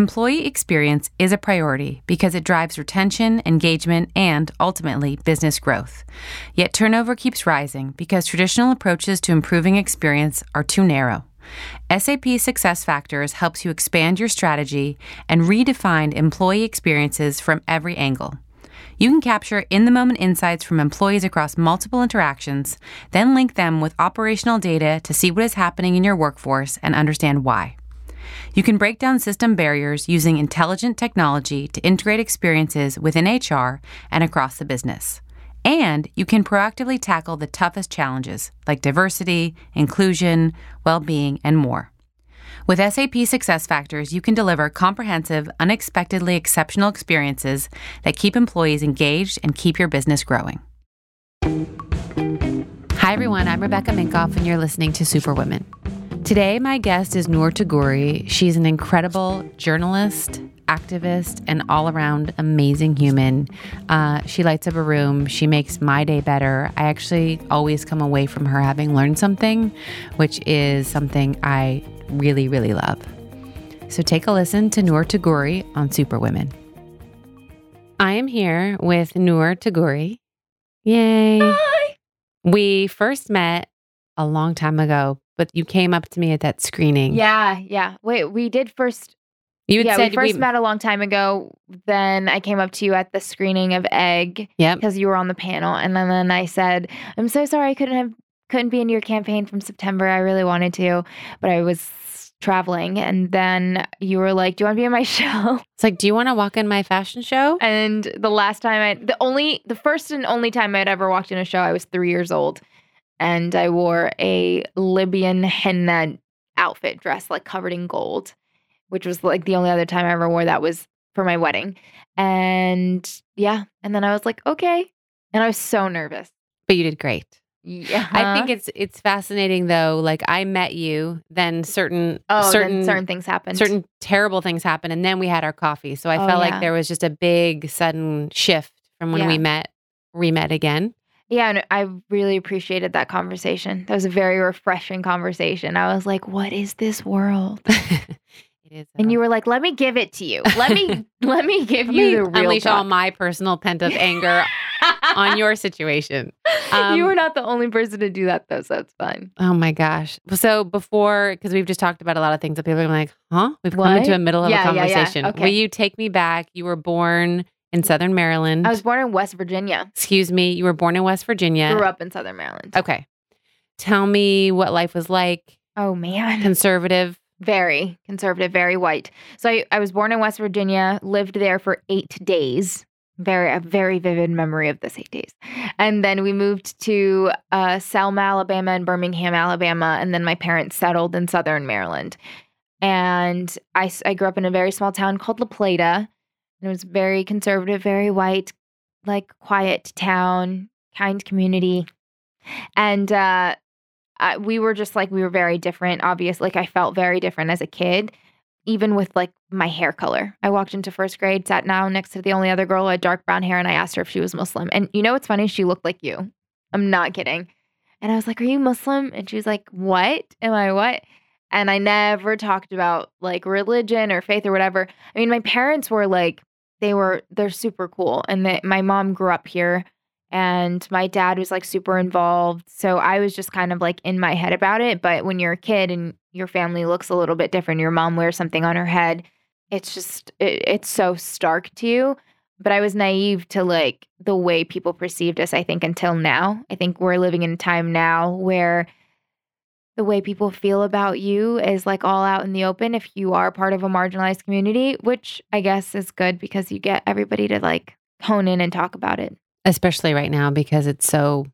Employee experience is a priority because it drives retention, engagement, and ultimately business growth. Yet turnover keeps rising because traditional approaches to improving experience are too narrow. SAP SuccessFactors helps you expand your strategy and redefine employee experiences from every angle. You can capture in the moment insights from employees across multiple interactions, then link them with operational data to see what is happening in your workforce and understand why. You can break down system barriers using intelligent technology to integrate experiences within HR and across the business. And you can proactively tackle the toughest challenges like diversity, inclusion, well being, and more. With SAP SuccessFactors, you can deliver comprehensive, unexpectedly exceptional experiences that keep employees engaged and keep your business growing. Hi, everyone. I'm Rebecca Minkoff, and you're listening to Superwomen. Today, my guest is Noor Tagouri. She's an incredible journalist, activist, and all around amazing human. Uh, she lights up a room. She makes my day better. I actually always come away from her having learned something, which is something I really, really love. So take a listen to Noor Tagouri on Superwomen. I am here with Noor Tagouri. Yay. Hi. We first met a long time ago, but you came up to me at that screening. Yeah, yeah. Wait, we did first. You yeah, said we first met a long time ago. Then I came up to you at the screening of Egg Yeah, because you were on the panel, and then, then I said, "I'm so sorry I couldn't have couldn't be in your campaign from September. I really wanted to, but I was traveling." And then you were like, "Do you want to be on my show?" It's like, do you want to walk in my fashion show? And the last time I, the only, the first and only time I'd ever walked in a show, I was three years old, and I wore a Libyan henna outfit dress, like covered in gold, which was like the only other time I ever wore that was for my wedding. And yeah, and then I was like, okay, and I was so nervous. But you did great. Yeah, I think it's it's fascinating though. Like I met you, then certain oh, certain certain certain things happened. certain terrible things happened, and then we had our coffee. So I Oh, felt yeah. like there was just a big sudden shift from when we met, re met again. Yeah, and I really appreciated that conversation. That was a very refreshing conversation. I was like, what is this world? it is, And you were like, "Let me give it to you. Let me let me give let you me the real unleash all my personal pent up anger on your situation. Um, you were not the only person to do that, though, so it's fine. Oh my gosh. So before, because we've just talked about a lot of things that people are like, huh? We've come into What? a middle of Yeah, a yeah, yeah. conversation. Okay. Will you take me back? You were born in Southern Maryland. I was born in West Virginia. Excuse me. You were born in West Virginia. Grew up in Southern Maryland. Okay. Tell me what life was like. Oh man, Conservative. very conservative, very white. So I, I was born in West Virginia, lived there for eight days. Very a very vivid memory of this eight days, and then we moved to uh, Selma, Alabama, and Birmingham, Alabama, and then my parents settled in Southern Maryland. And I, I grew up in a very small town called La Plata. It was very conservative, very white, like quiet town, kind community. And uh, I, we were just like, we were very different. Obviously, like I felt very different as a kid, even with like my hair color. I walked into first grade, sat down next to the only other girl who had dark brown hair, and I asked her if she was Muslim. And you know what's funny? She looked like you. I'm not kidding. And I was like, Are you Muslim? And she was like, What? Am I what? And I never talked about like religion or faith or whatever. I mean, my parents were like, they were, they're super cool. And that my mom grew up here and my dad was like super involved. So I was just kind of like in my head about it. But when you're a kid and your family looks a little bit different, your mom wears something on her head, it's just, it, it's so stark to you. But I was naive to like the way people perceived us, I think, until now. I think we're living in a time now where the way people feel about you is like all out in the open if you are part of a marginalized community, which I guess is good because you get everybody to like hone in and talk about it. Especially right now because it's so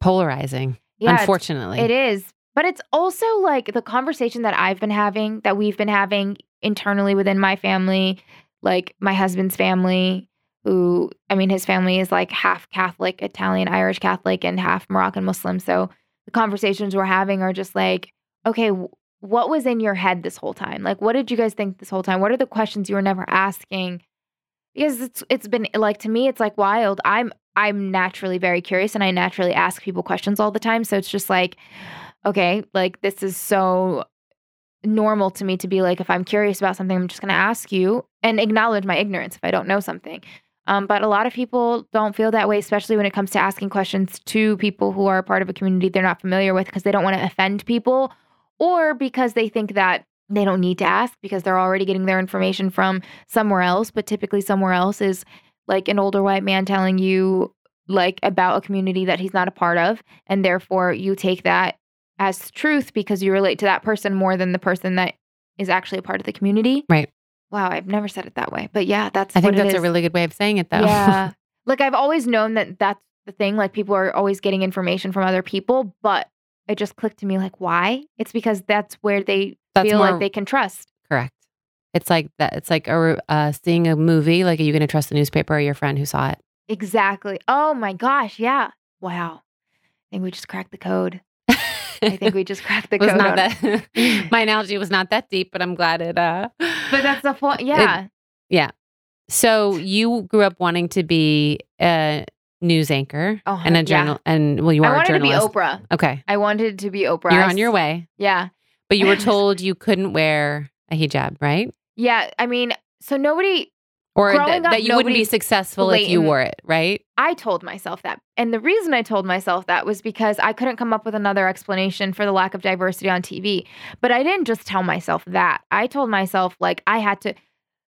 polarizing. Yeah, unfortunately. It is. But it's also like the conversation that I've been having, that we've been having internally within my family, like my husband's family, who, I mean, his family is like half Catholic, Italian, Irish Catholic, and half Moroccan Muslim. So the conversations we're having are just like, okay, what was in your head this whole time? Like, what did you guys think this whole time? What are the questions you were never asking? Because it's it's been like to me, it's like wild. I'm I'm naturally very curious and I naturally ask people questions all the time. So it's just like, okay, like this is so normal to me to be like, if I'm curious about something, I'm just going to ask you and acknowledge my ignorance if I don't know something. Um, but a lot of people don't feel that way, especially when it comes to asking questions to people who are part of a community they're not familiar with because they don't want to offend people or because they think that they don't need to ask because they're already getting their information from somewhere else. But typically, somewhere else is like an older white man telling you like about a community that he's not a part of. And therefore, you take that as truth because you relate to that person more than the person that is actually a part of the community. Right. Wow, I've never said it that way. But yeah, that's I think that's a really good way of saying it, though. Yeah. like I've always known that that's the thing. Like people are always getting information from other people, but it just clicked to me like, why? It's because that's where they That's feel more- like they can trust. Correct. It's like that. It's like a, uh, seeing a movie. Like, are you going to trust the newspaper or your friend who saw it? Exactly. Oh my gosh. Yeah. Wow. I think we just cracked the code. I think we just cracked the code. not that. my analogy was not that deep, but I'm glad it. uh but that's the point. Yeah. Yeah. So you grew up wanting to be a news anchor Oh, and a yeah. and well, you I are a wanted to be. Oprah. Okay, I wanted to be Oprah. you're on your way, Yeah. but you were told you couldn't wear a hijab, right? Yeah. I mean, so nobody Or that, up, that you wouldn't be successful if you wore it, right? I told myself that. And the reason I told myself that was because I couldn't come up with another explanation for the lack of diversity on TV. But I didn't just tell myself that. I told myself, like, I had to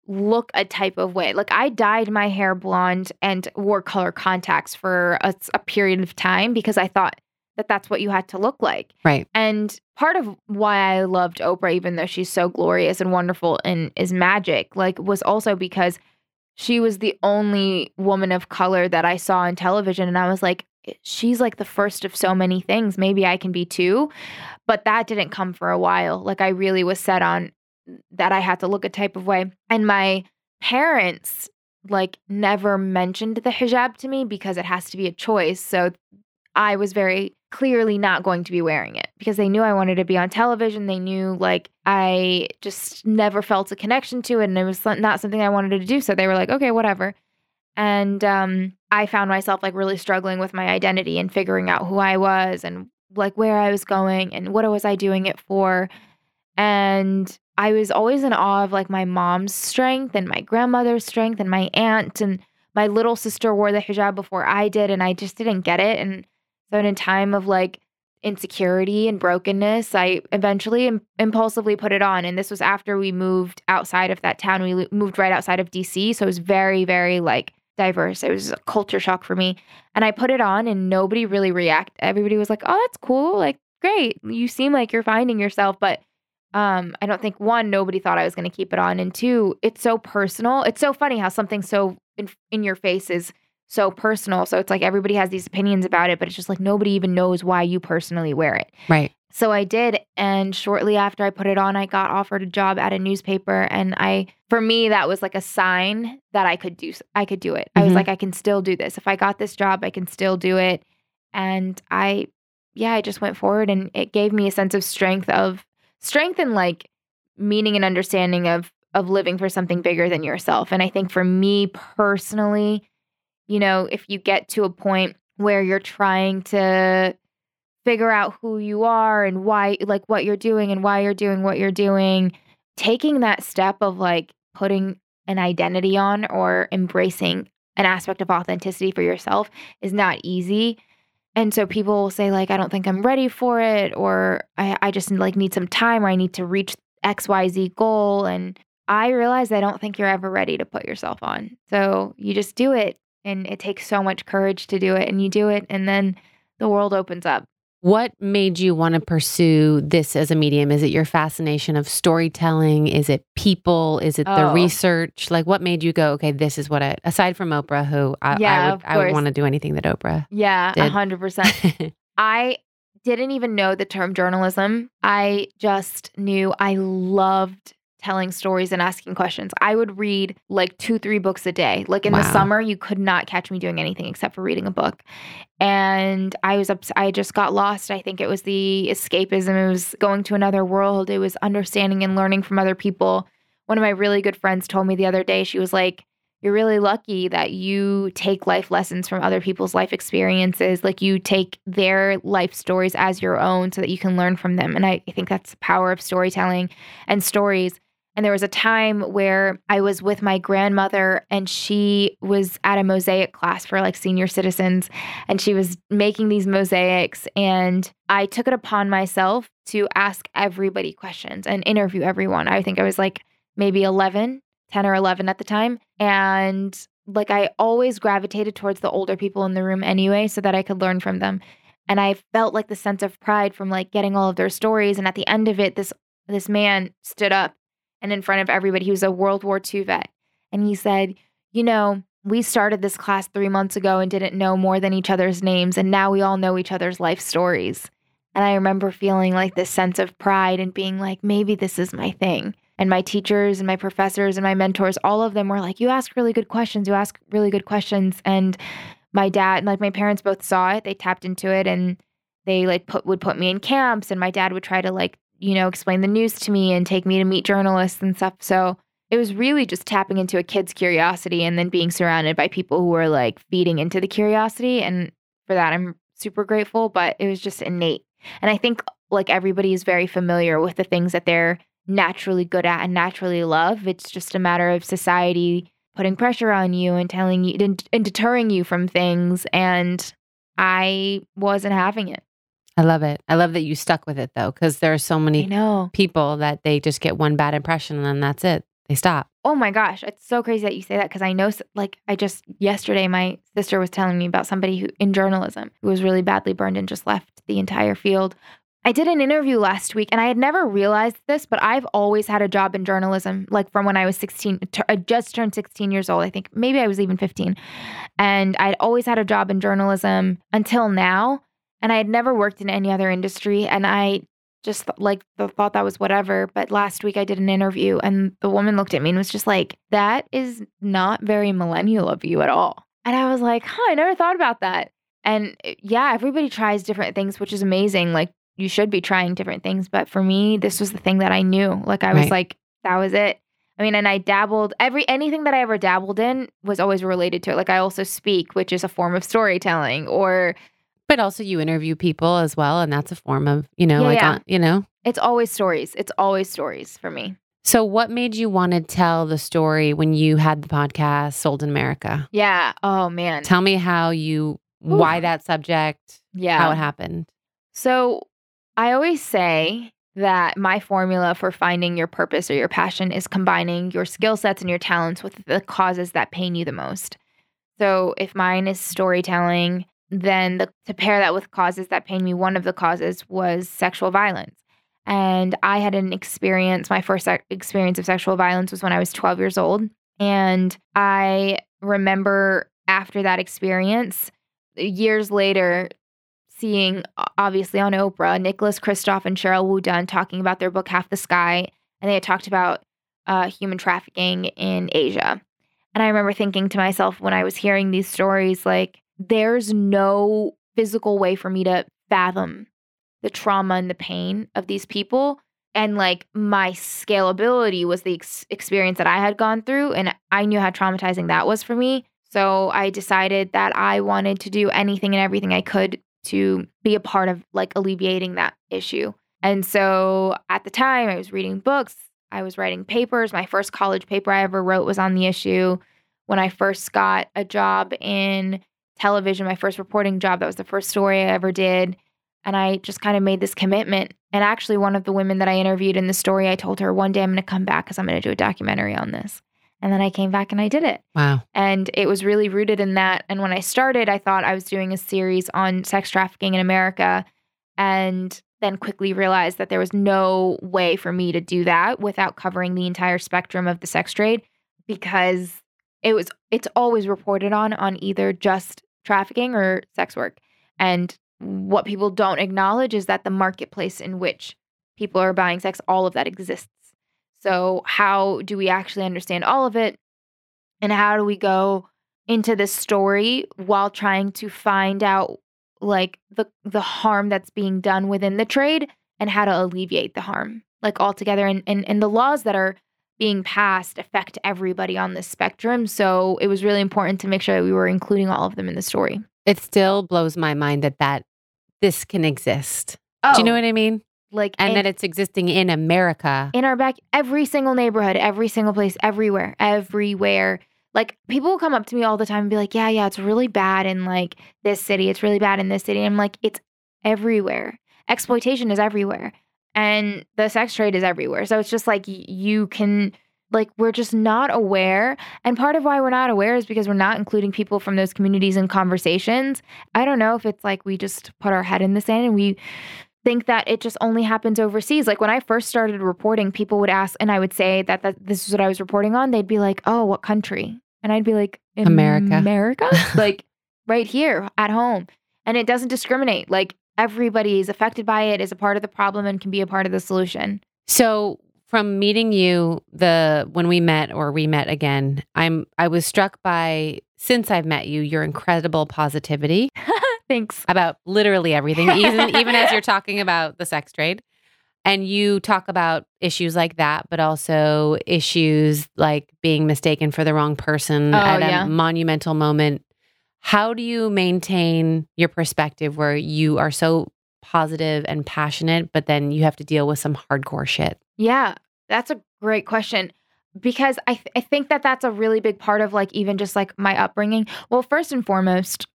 look a type of way. Like, I dyed my hair blonde and wore color contacts for a, a period of time because I thought that that's what you had to look like. Right. And part of why I loved Oprah, even though she's so glorious and wonderful and is magic, like, was also because she was the only woman of color that I saw on television. And I was like, she's like the first of so many things. Maybe I can be too. But that didn't come for a while. Like, I really was set on that I had to look a type of way. And my parents, like, never mentioned the hijab to me because it has to be a choice. So I was very clearly not going to be wearing it because they knew I wanted to be on television. They knew like I just never felt a connection to it and it was not something I wanted to do. So they were like, okay, whatever. And um, I found myself like really struggling with my identity and figuring out who I was and like where I was going and what was I doing it for. And I was always in awe of like my mom's strength and my grandmother's strength and my aunt and my little sister wore the hijab before I did and I just didn't get it. And so in a time of like insecurity and brokenness, I eventually Im- impulsively put it on. And this was after we moved outside of that town. We lo- moved right outside of DC. So it was very, very like diverse. It was a culture shock for me. And I put it on and nobody really reacted. Everybody was like, oh, that's cool. Like, great. You seem like you're finding yourself. But um, I don't think one, nobody thought I was going to keep it on. And two, it's so personal. It's so funny how something so in, in your face is so personal. So it's like everybody has these opinions about it, but it's just like nobody even knows why you personally wear it. Right. So I did. And shortly after I put it on, I got offered a job at a newspaper. And I, for me, that was like a sign that I could do, I could do it. I was Mhm. like, I can still do this. If I got this job, I can still do it. And I, yeah, I just went forward and it gave me a sense of strength of strength and like meaning and understanding of, of living for something bigger than yourself. And I think for me personally, you know, if you get to a point where you're trying to figure out who you are and why, like what you're doing and why you're doing what you're doing, taking that step of like putting an identity on or embracing an aspect of authenticity for yourself is not easy. And so people will say, like, I don't think I'm ready for it, or I, I just like need some time, or I need to reach XYZ goal. And I realize I don't think you're ever ready to put yourself on. So you just do it. And it takes so much courage to do it. And you do it. And then the world opens up. What made you want to pursue this as a medium? Is it your fascination of storytelling? Is it people? Is it the Oh. research? Like, what made you go, okay, this is what I, aside from Oprah, who I, Yeah, I would, I would want to do anything that Oprah Yeah, a Did. hundred percent. I didn't even know the term journalism. I just knew I loved telling stories and asking questions. I would read like two, three books a day. Like in the summer, you could not catch me doing anything except for reading a book. And I was, ups- I just got lost. I think it was the escapism. It was going to another world. It was understanding and learning from other people. One of my really good friends told me the other day, she was like, you're really lucky that you take life lessons from other people's life experiences. Like you take their life stories as your own so that you can learn from them. And I, I think that's the power of storytelling and stories. And there was a time where I was with my grandmother and she was at a mosaic class for like senior citizens and she was making these mosaics. And I took it upon myself to ask everybody questions and interview everyone. I think I was like maybe 11, 10 or 11 at the time. And like I always gravitated towards the older people in the room anyway so that I could learn from them. And I felt like the sense of pride from like getting all of their stories. And at the end of it, this this man stood up and in front of everybody. He was a World War II vet. And he said, You know, we started this class three months ago and didn't know more than each other's names. And now we all know each other's life stories. And I remember feeling like this sense of pride and being like, maybe this is my thing. And my teachers and my professors and my mentors, all of them were like, You ask really good questions. You ask really good questions. And my dad, like my parents both saw it. They tapped into it and they like put would put me in camps and my dad would try to like you know, explain the news to me and take me to meet journalists and stuff. So it was really just tapping into a kid's curiosity and then being surrounded by people who were like feeding into the curiosity. And for that, I'm super grateful, but it was just innate. And I think like everybody is very familiar with the things that they're naturally good at and naturally love. It's just a matter of society putting pressure on you and telling you and deterring you from things. And I wasn't having it. I love it. I love that you stuck with it though, because there are so many people that they just get one bad impression and then that's it. They stop. Oh my gosh, it's so crazy that you say that because I know, like, I just yesterday my sister was telling me about somebody who in journalism who was really badly burned and just left the entire field. I did an interview last week and I had never realized this, but I've always had a job in journalism, like from when I was 16, I just turned 16 years old. I think maybe I was even 15. And I'd always had a job in journalism until now and I had never worked in any other industry. And I just like thought that was whatever. But last week I did an interview and the woman looked at me and was just like, that is not very millennial of you at all. And I was like, huh, I never thought about that. And eh, yeah, everybody tries different things, which is amazing. Like you should be trying different things. But for me, this was the thing that I knew. Like I was right. like, that was it. I mean, and I dabbled every anything that I ever dabbled in was always related to it. Like I also speak, which is a form of storytelling, or but also you interview people as well, and that's a form of, you know, yeah, like, yeah. On, you know. It's always stories. It's always stories for me. So what made you want to tell the story when you had the podcast Sold in America? Yeah. Oh man. Tell me how you Oof. why that subject, yeah. how it happened. So I always say that my formula for finding your purpose or your passion is combining your skill sets and your talents with the causes that pain you the most. So if mine is storytelling, then the, to pair that with causes that pain me, one of the causes was sexual violence. And I had an experience, my first experience of sexual violence was when I was 12 years old. And I remember after that experience, years later, seeing obviously on Oprah, Nicholas Kristof and Sheryl WuDunn talking about their book Half the Sky. And they had talked about uh, human trafficking in Asia. And I remember thinking to myself when I was hearing these stories, like, there's no physical way for me to fathom the trauma and the pain of these people. And like my scalability was the ex- experience that I had gone through, and I knew how traumatizing that was for me. So I decided that I wanted to do anything and everything I could to be a part of like alleviating that issue. And so at the time, I was reading books, I was writing papers. My first college paper I ever wrote was on the issue. When I first got a job in television, my first reporting job. That was the first story I ever did. And I just kind of made this commitment. And actually, one of the women that I interviewed in the story, I told her one day I'm going to come back because I'm going to do a documentary on this. And then I came back and I did it. Wow. And it was really rooted in that. And when I started, I thought I was doing a series on sex trafficking in America. And then quickly realized that there was no way for me to do that without covering the entire spectrum of the sex trade because it was it's always reported on on either just trafficking or sex work. And what people don't acknowledge is that the marketplace in which people are buying sex, all of that exists. So, how do we actually understand all of it? And how do we go into this story while trying to find out like the the harm that's being done within the trade and how to alleviate the harm like altogether and, and and the laws that are being passed affect everybody on this spectrum. So it was really important to make sure that we were including all of them in the story. It still blows my mind that that this can exist. Oh, Do you know oh. what I mean? like And in, that it's existing in America. in our back, every single neighborhood, every single place, everywhere, everywhere. Like people will come up to me all the time and be like, "Yeah, yeah, it's really bad in like this city. It's really bad in this city." And I'm like, "It's everywhere. Exploitation is everywhere, and the sex trade is everywhere." So it's just like you can like we're just not aware and part of why we're not aware is because we're not including people from those communities in conversations i don't know if it's like we just put our head in the sand and we think that it just only happens overseas. Like when I first started reporting, people would ask, and I would say that, that this is what I was reporting on. They'd be like, "Oh, what country?" And I'd be like, America. America, like right here at home." And it doesn't discriminate. Like everybody is affected by it, is a part of the problem, and can be a part of the solution. So from meeting you the when we met or we met again, I'm I was struck by since I've met you, your incredible positivity Thanks. about literally everything, even even as you're talking about the sex trade. And you talk about issues like that, but also issues like being mistaken for the wrong person Oh, at a monumental moment. How do you maintain your perspective where you are so positive and passionate, but then you have to deal with some hardcore shit? Yeah, that's a great question because I th- I think that that's a really big part of like even just like my upbringing. Well, first and foremost,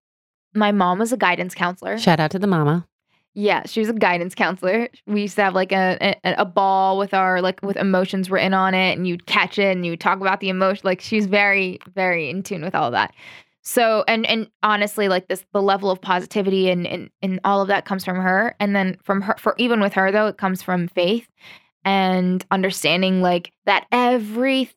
my mom was a guidance counselor. Shout out to the mama. Yeah, she was a guidance counselor. We used to have like a, a a ball with our like with emotions written on it, and you'd catch it and you'd talk about the emotion. Like she's very very in tune with all that. So and and honestly, like this the level of positivity and and and all of that comes from her, and then from her for even with her though it comes from faith and understanding like that every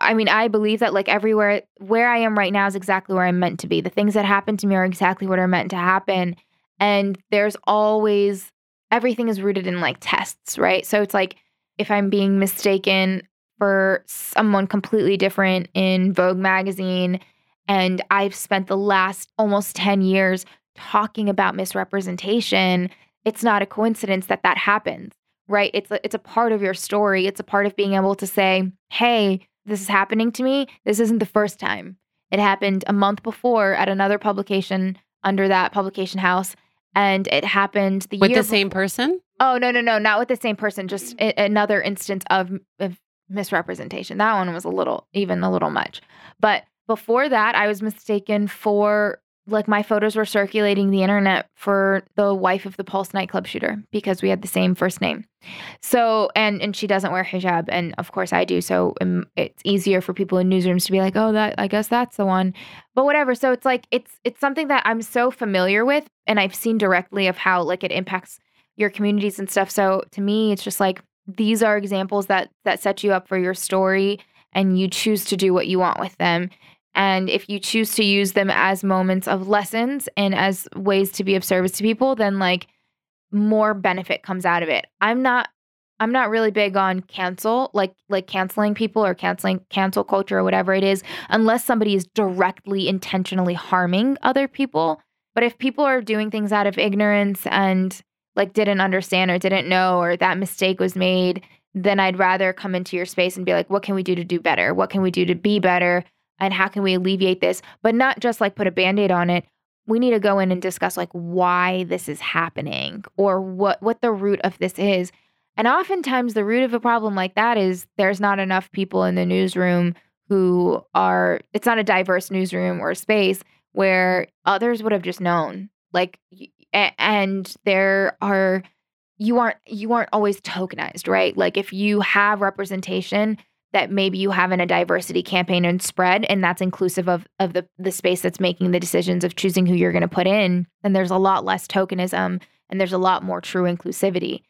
I mean, I believe that like everywhere where I am right now is exactly where I'm meant to be. The things that happen to me are exactly what are meant to happen. And there's always everything is rooted in like tests, right? So it's like if I'm being mistaken for someone completely different in Vogue magazine and I've spent the last almost 10 years talking about misrepresentation, it's not a coincidence that that happens, right? It's a, it's a part of your story. It's a part of being able to say, "Hey, this is happening to me. This isn't the first time. It happened a month before at another publication under that publication house, and it happened the With the same person? Oh no no no, not with the same person. Just a- another instance of, of misrepresentation. That one was a little even a little much. But before that, I was mistaken for like my photos were circulating the internet for the wife of the Pulse nightclub shooter because we had the same first name. So and and she doesn't wear hijab, and of course I do. So um, it's easier for people in newsrooms to be like, oh, that I guess that's the one. But whatever. So it's like it's it's something that I'm so familiar with, and I've seen directly of how like it impacts your communities and stuff. So to me, it's just like these are examples that that set you up for your story, and you choose to do what you want with them. And if you choose to use them as moments of lessons and as ways to be of service to people, then like more benefit comes out of it. I'm not I'm not really big on cancel, like like canceling people or canceling cancel culture or whatever it is, unless somebody is directly intentionally harming other people. But if people are doing things out of ignorance and like didn't understand or didn't know or that mistake was made, then I'd rather come into your space and be like, what can we do to do better? What can we do to be better? And how can we alleviate this? But not just like put a band-aid on it. We need to go in and discuss like why this is happening or what what the root of this is. And oftentimes the root of a problem like that is there's not enough people in the newsroom who are it's not a diverse newsroom or space where others would have just known. Like and there are you aren't you aren't always tokenized, right? Like if you have representation that maybe you have in a diversity campaign and spread and that's inclusive of of the the space that's making the decisions of choosing who you're going to put in, then there's a lot less tokenism and there's a lot more true inclusivity.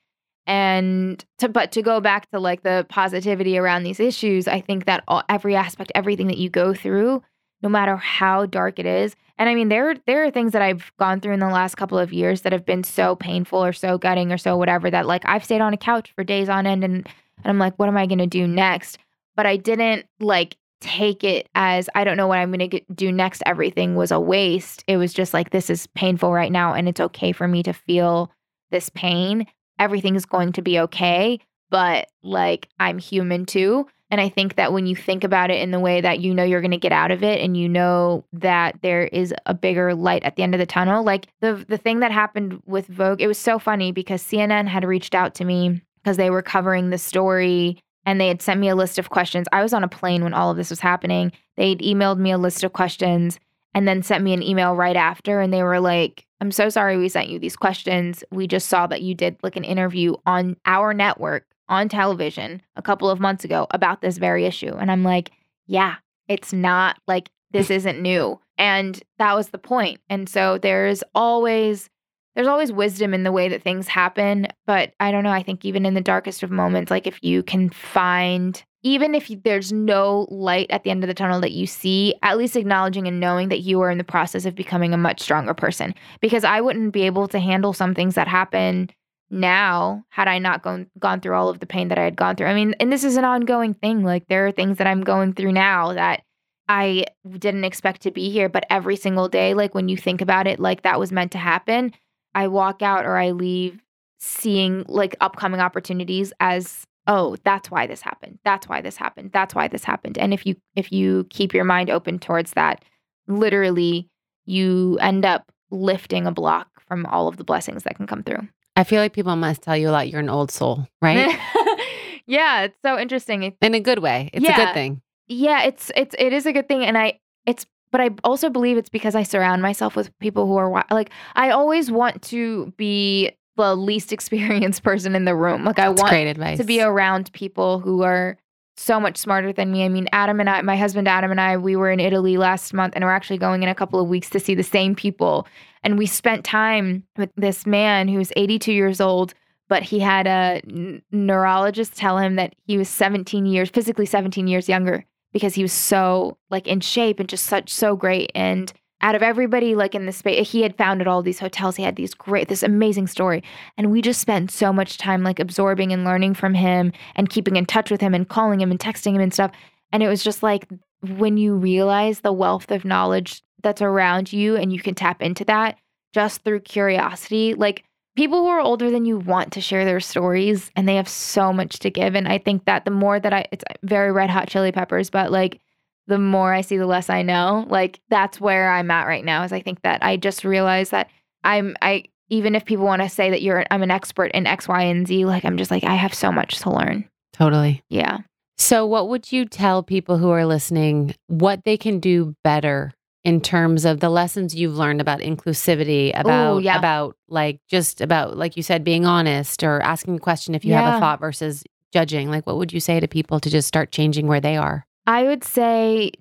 And to but to go back to like the positivity around these issues, I think that all, every aspect, everything that you go through, no matter how dark it is, and I mean there there are things that I've gone through in the last couple of years that have been so painful or so gutting or so whatever that like I've stayed on a couch for days on end and and I'm like, what am I going to do next? But I didn't like take it as I don't know what I'm going to do next. Everything was a waste. It was just like this is painful right now, and it's okay for me to feel this pain everything is going to be okay, but like I'm human too. And I think that when you think about it in the way that you know you're going to get out of it and you know that there is a bigger light at the end of the tunnel, like the the thing that happened with Vogue, it was so funny because CNN had reached out to me because they were covering the story and they had sent me a list of questions. I was on a plane when all of this was happening. They'd emailed me a list of questions and then sent me an email right after and they were like, "I'm so sorry we sent you these questions. We just saw that you did like an interview on our network on television a couple of months ago about this very issue." And I'm like, "Yeah, it's not like this isn't new." And that was the point. And so there's always there's always wisdom in the way that things happen. But I don't know. I think even in the darkest of moments, like if you can find, even if there's no light at the end of the tunnel that you see, at least acknowledging and knowing that you are in the process of becoming a much stronger person. Because I wouldn't be able to handle some things that happen now had I not gone gone through all of the pain that I had gone through. I mean, and this is an ongoing thing. Like there are things that I'm going through now that I didn't expect to be here, but every single day, like when you think about it, like that was meant to happen. I walk out or I leave seeing like upcoming opportunities as oh that's why this happened. That's why this happened. That's why this happened. And if you if you keep your mind open towards that literally you end up lifting a block from all of the blessings that can come through. I feel like people must tell you a lot you're an old soul right? Yeah it's so interesting. In a good way. It's yeah, a good thing. Yeah it's it's it is a good thing and i it's but I also believe it's because I surround myself with people who are like I always want to be the least experienced person in the room. Like I That's want to be around people who are so much smarter than me. I mean, Adam and I, my husband Adam and I, we were in Italy last month and we're actually going in a couple of weeks to see the same people. And we spent time with this man who's 82 years old, but he had a n- neurologist tell him that he was 17 years, physically 17 years younger because he was so like in shape and just such so great. And out of everybody like in the space he had founded all these hotels. He had these great this amazing story. And we just spent so much time like absorbing and learning from him and keeping in touch with him and calling him and texting him and stuff. And it was just like when you realize the wealth of knowledge that's around you and you can tap into that just through curiosity like people who are older than you want to share their stories and they have so much to give. And I think that the more that I, it's very red hot chili peppers, but like the more I see, the less I know. Like that's where I'm at right now is I think that I just realized that I'm, I, even if people want to say that you're, I'm an expert in X, Y, and Z, like I'm just like, I have so much to learn. Totally. Yeah. So, what would you tell people who are listening what they can do better in terms of the lessons you've learned about inclusivity, about Ooh, yeah. about like just about like you said, being honest or asking a question if you yeah. have a thought versus judging. Like, what would you say to people to just start changing where they are? I would say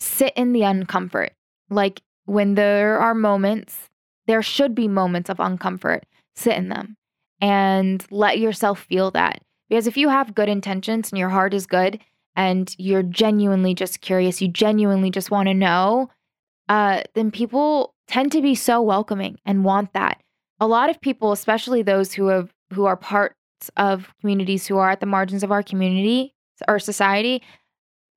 sit in the uncomfort. Like when there are moments, there should be moments of uncomfort. Sit in them and let yourself feel that. Because if you have good intentions and your heart is good and you're genuinely just curious, you genuinely just want to know, uh, then people tend to be so welcoming and want that. A lot of people, especially those who have who are parts of communities who are at the margins of our community or society,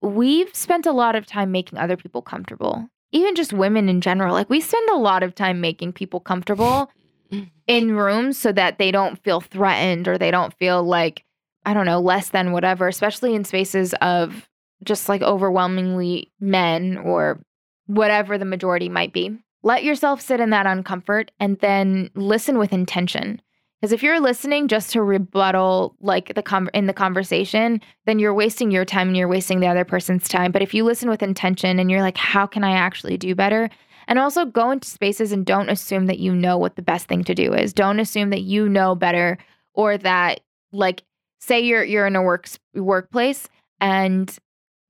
we've spent a lot of time making other people comfortable. Even just women in general, like we spend a lot of time making people comfortable in rooms so that they don't feel threatened or they don't feel like I don't know, less than whatever, especially in spaces of just like overwhelmingly men or whatever the majority might be. Let yourself sit in that uncomfort and then listen with intention. Because if you're listening just to rebuttal, like the com- in the conversation, then you're wasting your time and you're wasting the other person's time. But if you listen with intention and you're like, how can I actually do better? And also go into spaces and don't assume that you know what the best thing to do is. Don't assume that you know better or that, like, say you're you're in a work workplace and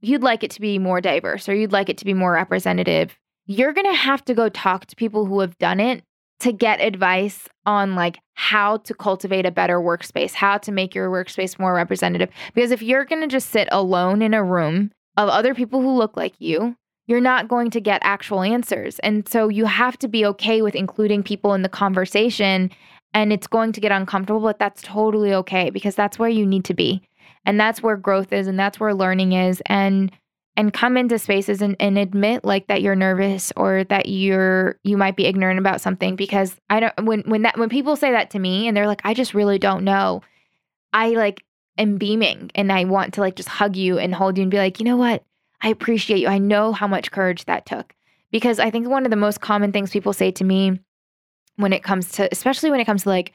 you'd like it to be more diverse or you'd like it to be more representative, you're going to have to go talk to people who have done it to get advice on like how to cultivate a better workspace, how to make your workspace more representative. Because if you're going to just sit alone in a room of other people who look like you, you're not going to get actual answers. And so you have to be okay with including people in the conversation and it's going to get uncomfortable, but that's totally okay because that's where you need to be and that's where growth is and that's where learning is and and come into spaces and, and admit like that you're nervous or that you're you might be ignorant about something because i don't when when that when people say that to me and they're like i just really don't know i like am beaming and I want to like just hug you and hold you and be like, you know what? I appreciate you. I know how much courage that took. Because I think one of the most common things people say to me when it comes to, especially when it comes to like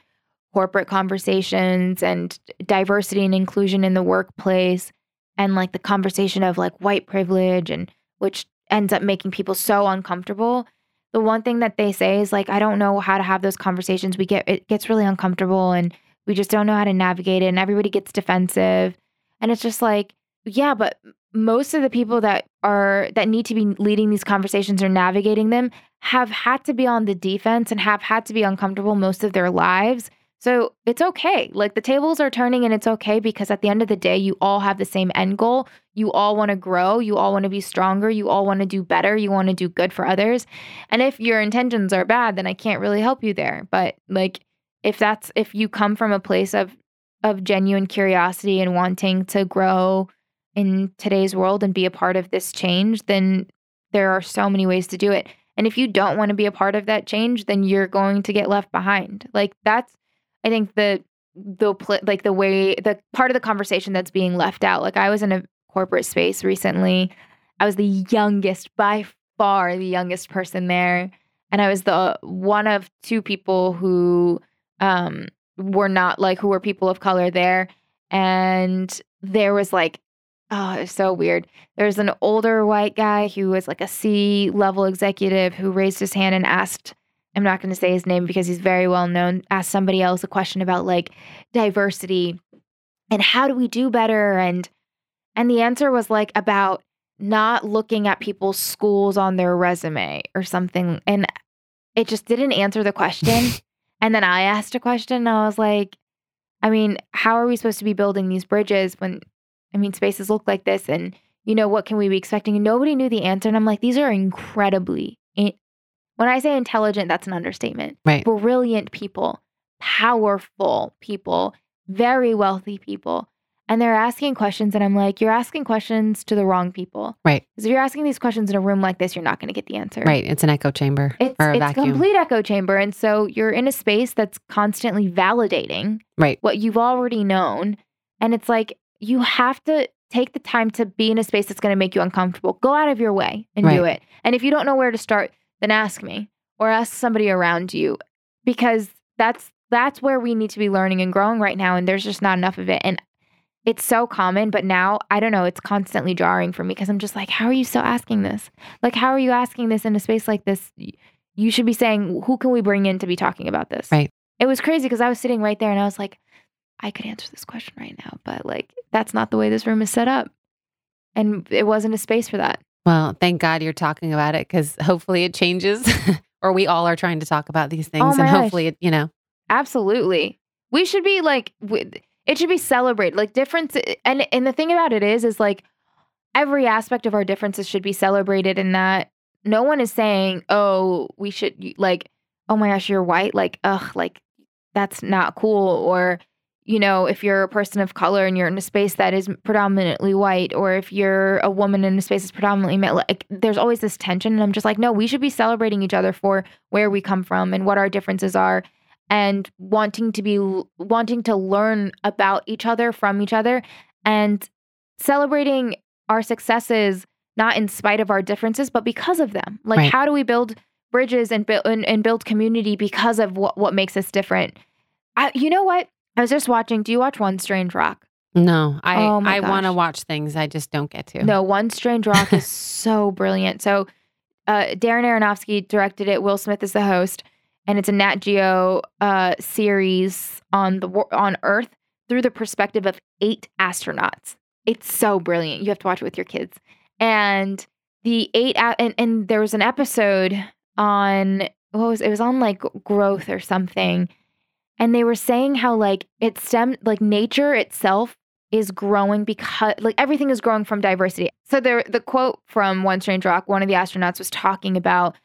corporate conversations and diversity and inclusion in the workplace and like the conversation of like white privilege and which ends up making people so uncomfortable. The one thing that they say is like i don't know how to have those conversations. We get it gets really uncomfortable and we just don't know how to navigate it and everybody gets defensive. And it's just like yeah but most of the people that are that need to be leading these conversations or navigating them have had to be on the defense and have had to be uncomfortable most of their lives so it's okay. Like the tables are turning and it's okay because at the end of the day, you all have the same end goal. You all want to grow. You all want to be stronger. You all want to do better. You want to do good for others. And if your intentions are bad, then I can't really help you there. But like if that's if you come from a place of of genuine curiosity and wanting to grow in today's world and be a part of this change, then there are so many ways to do it. And if you don't want to be a part of that change, then you're going to get left behind. Like that's I think the the like the way the part of the conversation that's being left out. Like I was in a corporate space recently. I was the youngest by far the youngest person there and I was the one of two people who um were not like who were people of color there and there was like oh it's so weird there's an older white guy who was like a C level executive who raised his hand and asked I'm not going to say his name because he's very well known, asked somebody else a question about like diversity and how do we do better and and the answer was like about not looking at people's schools on their resume or something and it just didn't answer the question. and then I asked a question and I was like I mean, how are we supposed to be building these bridges when I mean spaces look like this and you know what can we be expecting? And nobody knew the answer and I'm like these are incredibly when I say intelligent, that's an understatement. Right. Brilliant people, powerful people, very wealthy people. And they're asking questions, and I'm like, you're asking questions to the wrong people. Right. Because if you're asking these questions in a room like this, you're not going to get the answer. Right. It's an echo chamber. It's, or a it's vacuum. a complete echo chamber. And so you're in a space that's constantly validating right. what you've already known. And it's like, you have to take the time to be in a space that's going to make you uncomfortable. Go out of your way and Right. do it. And if you don't know where to start, then ask me or ask somebody around you because that's that's where we need to be learning and growing right now and there's just not enough of it and it's so common but now i don't know it's constantly jarring for me because i'm just like how are you still asking this? Like how are you asking this in a space like this? You should be saying who can we bring in to be talking about this? Right. it was crazy because i was sitting right there and i was like i could answer this question right now but like that's not the way this room is set up. And it wasn't a space for that Well, thank God you're talking about it because hopefully it changes, or we all are trying to talk about these oh things, Oh and gosh. hopefully, it, you know, Absolutely. We should be like it should be celebrated. Like difference eh, and and the thing about it is is like every aspect of our differences should be celebrated and that no one is saying, "Oh, we should like oh my gosh, you're white." Like, ugh, like that's not cool or you know, if you're a person of color and you're in a space that is predominantly white, or if you're a woman in a space that's predominantly male, like there's always this tension. And I'm just like, no, we should be celebrating each other for where we come from and what our differences are and wanting to be wanting to learn about each other from each other and celebrating our successes not in spite of our differences but because of them like Right. how do we build bridges and build and, and build community because of what what makes us different I, you know what i was just watching do you watch one strange rock no, I Oh I want to watch things, I just don't get to. no one strange rock is so brilliant so uh, darren aronofsky directed it will smith is the host and it's a Nat Geo uh, series on the on Earth through the perspective of eight astronauts. It's so brilliant. You have to watch it with your kids. And the eight and and there was an episode on what was it was on like growth or something, and they were saying how like it stemmed like nature itself is growing because like everything is growing from diversity. So there the quote from One Strange Rock, one of the astronauts was talking about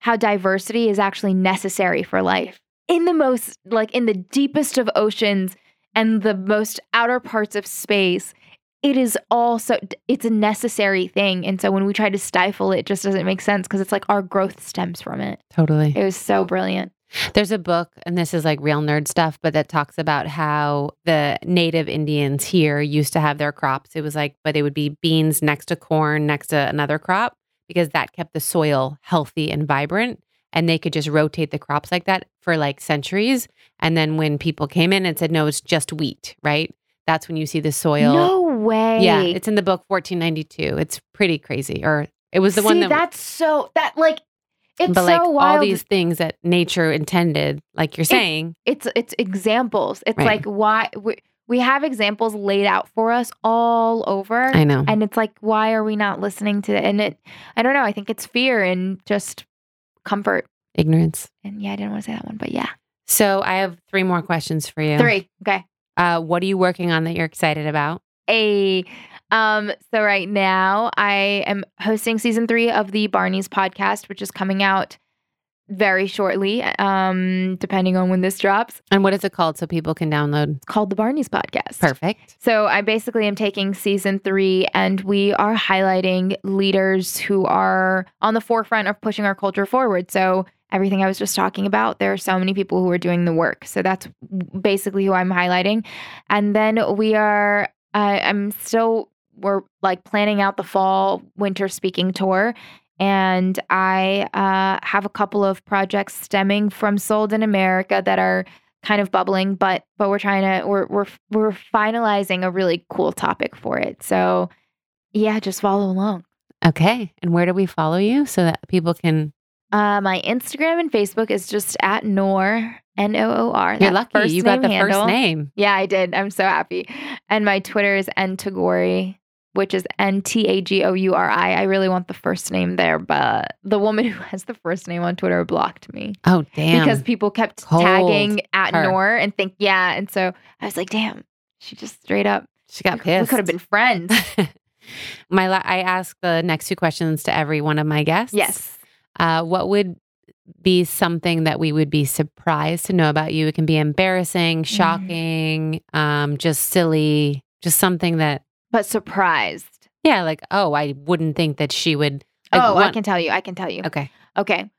how diversity is actually necessary for life in the most like in the deepest of oceans and the most outer parts of space it is also it's a necessary thing and so when we try to stifle it, it just doesn't make sense because it's like our growth stems from it Totally. it was so brilliant There's a book, and this is like real nerd stuff, but that talks about how the native Indians here used to have their crops. It was like, but it would be beans next to corn, next to another crop, because that kept the soil healthy and vibrant. And they could just rotate the crops like that for like centuries. And then when people came in and said, no, it's just wheat, right? That's when you see the soil. No way. Yeah, it's in the book 1492. It's pretty crazy. Or it was the one that that's so that like it's but like so all these things that nature intended, like you're saying, it's it's examples. It's Right. like why we, we have examples laid out for us all over. I know. and it's like why are we not listening to it? And it I don't know, I think it's fear and just comfort. Ignorance. And yeah, I didn't want to say that one, but yeah. So I have three more questions for you. Three. Okay. Uh, what are you working on that you're excited about? A um so right now I am hosting season 3 of the Barney's podcast which is coming out very shortly um depending on when this drops. And what is it called so people can download? It's called the Barney's podcast. Perfect. So I basically am taking season 3 and we are highlighting leaders who are on the forefront of pushing our culture forward. So everything I was just talking about, there are so many people who are doing the work. So that's basically who I'm highlighting. And then we are I I'm still we're like planning out the fall winter speaking tour and I uh, have a couple of projects stemming from Sold in America that are kind of bubbling, but but we're trying to we're we're we're finalizing a really cool topic for it. So yeah, just follow along. Okay. And where do we follow you so that people can? Uh, my Instagram and Facebook is just at Noor N O O R. You're lucky. You got the name first name. Yeah, I did. I'm so happy. And my Twitter is N Tagouri, which is N T A G O U R I. I really want the first name there, but the woman who has the first name on Twitter blocked me Oh, damn. because people kept Cold tagging at her. Noor and think, yeah. And so I was like, damn, she just straight up. she got pissed. We could have been friends. my la- I ask the next two questions to every one of my guests. yes. Uh, what would be something that we would be surprised to know about you? It can be embarrassing, Mm-hmm. shocking, um, just silly, just something that, But surprised. yeah, like, oh, I wouldn't think that she would. Like, oh, I can tell you. I can tell you. Okay. Okay.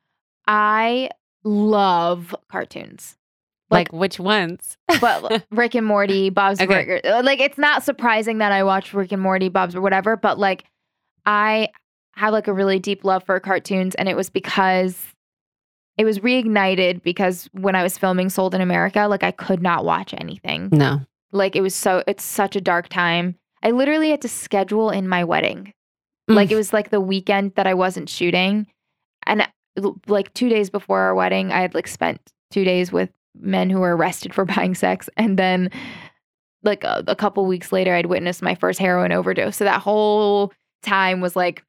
I love cartoons. Like, which ones? but Rick and Morty, Bob's Okay. Burger. Uh, like it's not surprising that I watch Rick and Morty, Bob's or whatever, but like I have like a really deep love for cartoons and it was because it was reignited because when I was filming Sold in America, like I could not watch anything. No. Like it was so it's such a dark time. I literally had to schedule in my wedding. Like it was like the weekend that I wasn't shooting. And uh, like 2 days before our wedding, I had like spent 2 days with men who were arrested for buying sex and then like a, a couple weeks later I'd witnessed my first heroin overdose. So that whole time was like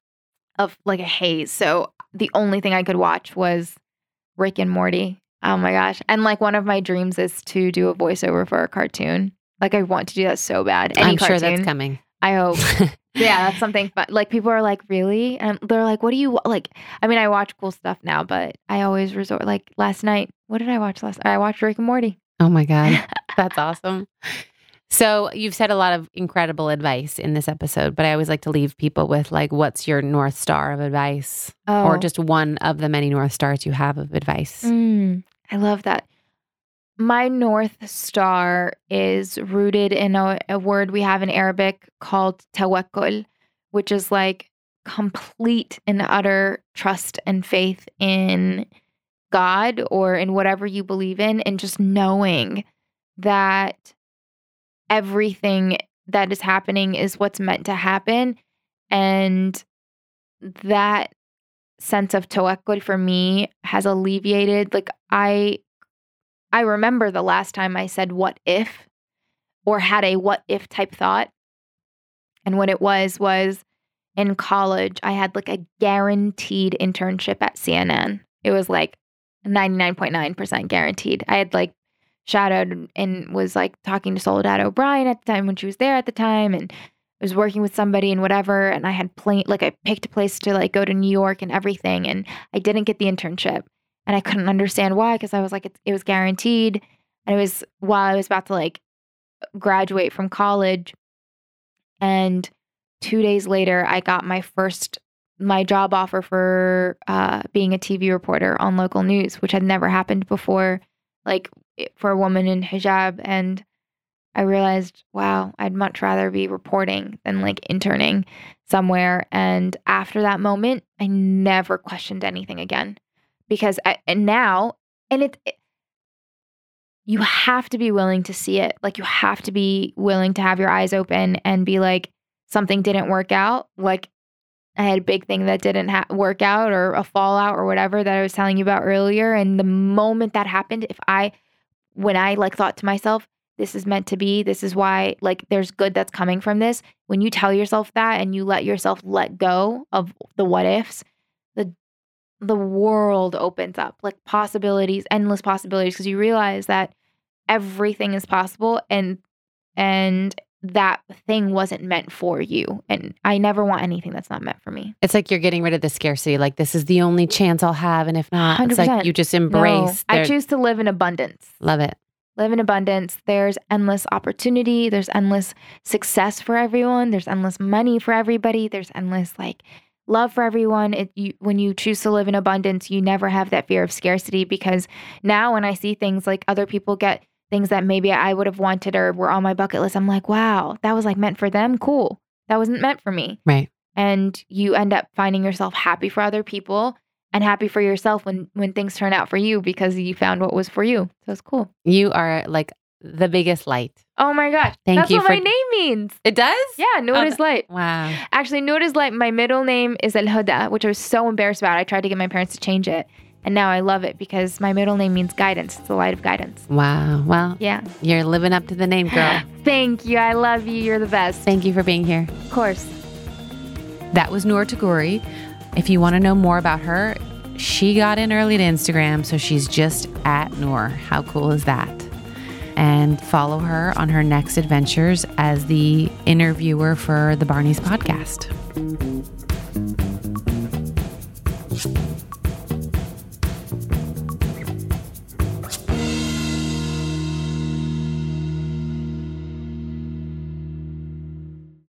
of like a haze. So the only thing I could watch was Rick and Morty. Oh my gosh. And like one of my dreams is to do a voiceover for a cartoon. Like I want to do that so bad. Any I'm sure that's coming. I hope. yeah, that's something fun. Like people are like, really? And they're like, what do you like? I mean, I watch cool stuff now, but I always resort. Like last night, what did I watch last? I watched Rick and Morty. Oh my God. That's awesome. So you've said a lot of incredible advice in this episode, but I always like to leave people with like, what's your North Star of advice? Oh, Or just one of the many North Stars you have of advice. Mm, I love that. My North Star is rooted in a, a word we have in Arabic called tawakkul, which is like complete and utter trust and faith in God or in whatever you believe in, and just knowing that everything that is happening is what's meant to happen. And that sense of tawakkul for me has alleviated like I I remember the last time I said what if or had a what if type thought. And what it was was in college I had like a guaranteed internship at CNN. It was like 99.9% guaranteed. I had like shadowed and was like talking to Soledad O'Brien at the time when she was there at the time and I was working with somebody and whatever and I had plane like I picked a place to like go to New York and everything and I didn't get the internship and I couldn't understand why because I was like it, it was guaranteed and it was while I was about to like graduate from college and 2 days later I got my first my job offer for uh, being a TV reporter on local news, which had never happened before, like for a woman in hijab. And I realized, wow, I'd much rather be reporting than like interning somewhere. And after that moment, I never questioned anything again because I, and now, and it, it, you have to be willing to see it. Like you have to be willing to have your eyes open and be like, something didn't work out. Like I had a big thing that didn't ha- work out or a fallout or whatever that I was telling you about earlier. And the moment that happened, if I, when I like thought to myself, this is meant to be, this is why, like, there's good that's coming from this. When you tell yourself that and you let yourself let go of the what ifs, the world opens up like possibilities, endless possibilities, because you realize that everything is possible and and that thing wasn't meant for you. And I never want anything that's not meant for me. It's like you're getting rid of the scarcity. Like this is the only chance I'll have. And if not, 100%. it's like you just embrace. No, I choose to live in abundance. Love it. Live in abundance. There's endless opportunity. There's endless success for everyone. There's endless money for everybody. There's endless like love for everyone. It, you, when you choose to live in abundance, you never have that fear of scarcity because now when I see things like other people get things that maybe I would have wanted or were on my bucket list. I'm like, wow, that was like meant for them. Cool. That wasn't meant for me. Right. And you end up finding yourself happy for other people and happy for yourself when when things turn out for you because you found what was for you. So it's cool. You are like the biggest light. Oh my gosh. Thank That's you what for... my name means. It does? Yeah, Noor is light. Wow. Actually, Noor is light. My middle name is El Huda, which I was so embarrassed about. I tried to get my parents to change it. And now I love it because my middle name means guidance. It's the light of guidance. Wow. Well, yeah. You're living up to the name, girl. Thank you. I love you. You're the best. Thank you for being here. Of course. That was Noor Tagouri. If you want to know more about her, she got in early to Instagram, so she's just at Noor. How cool is that? And follow her on her next adventures as the interviewer for the Barneys podcast.